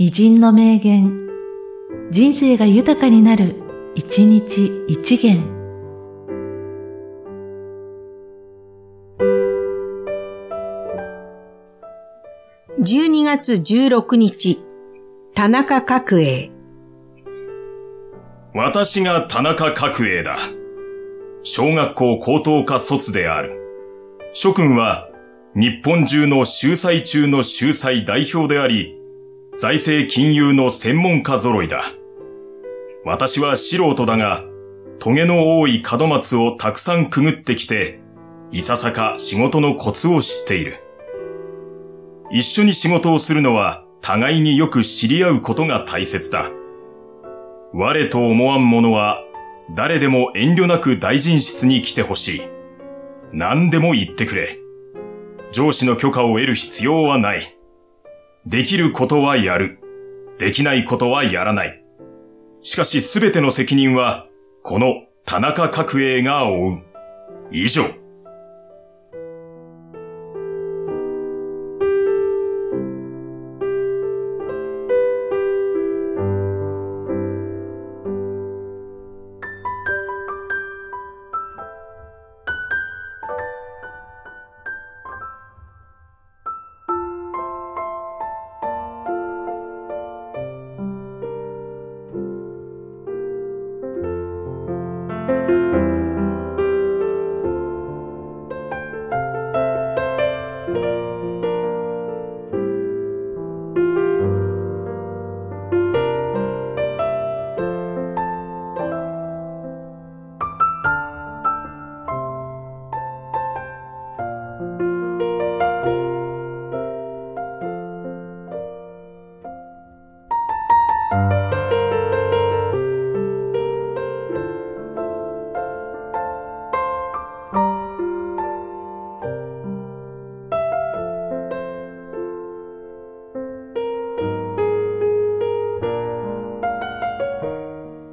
偉人の名言、人生が豊かになる、一日一元。12月16日、田中角栄。私が田中角栄だ。小学校高等科卒である。諸君は日本中の秀才中の秀才代表であり、財政金融の専門家揃いだ。私は素人だが、棘の多い門松をたくさんくぐってきて、いささか仕事のコツを知っている。一緒に仕事をするのは互いによく知り合うことが大切だ。我と思わん者は誰でも遠慮なく大臣室に来てほしい。何でも言ってくれ。上司の許可を得る必要はない。できることはやる。できないことはやらない。しかしすべての責任は、この田中角栄が負う。以上。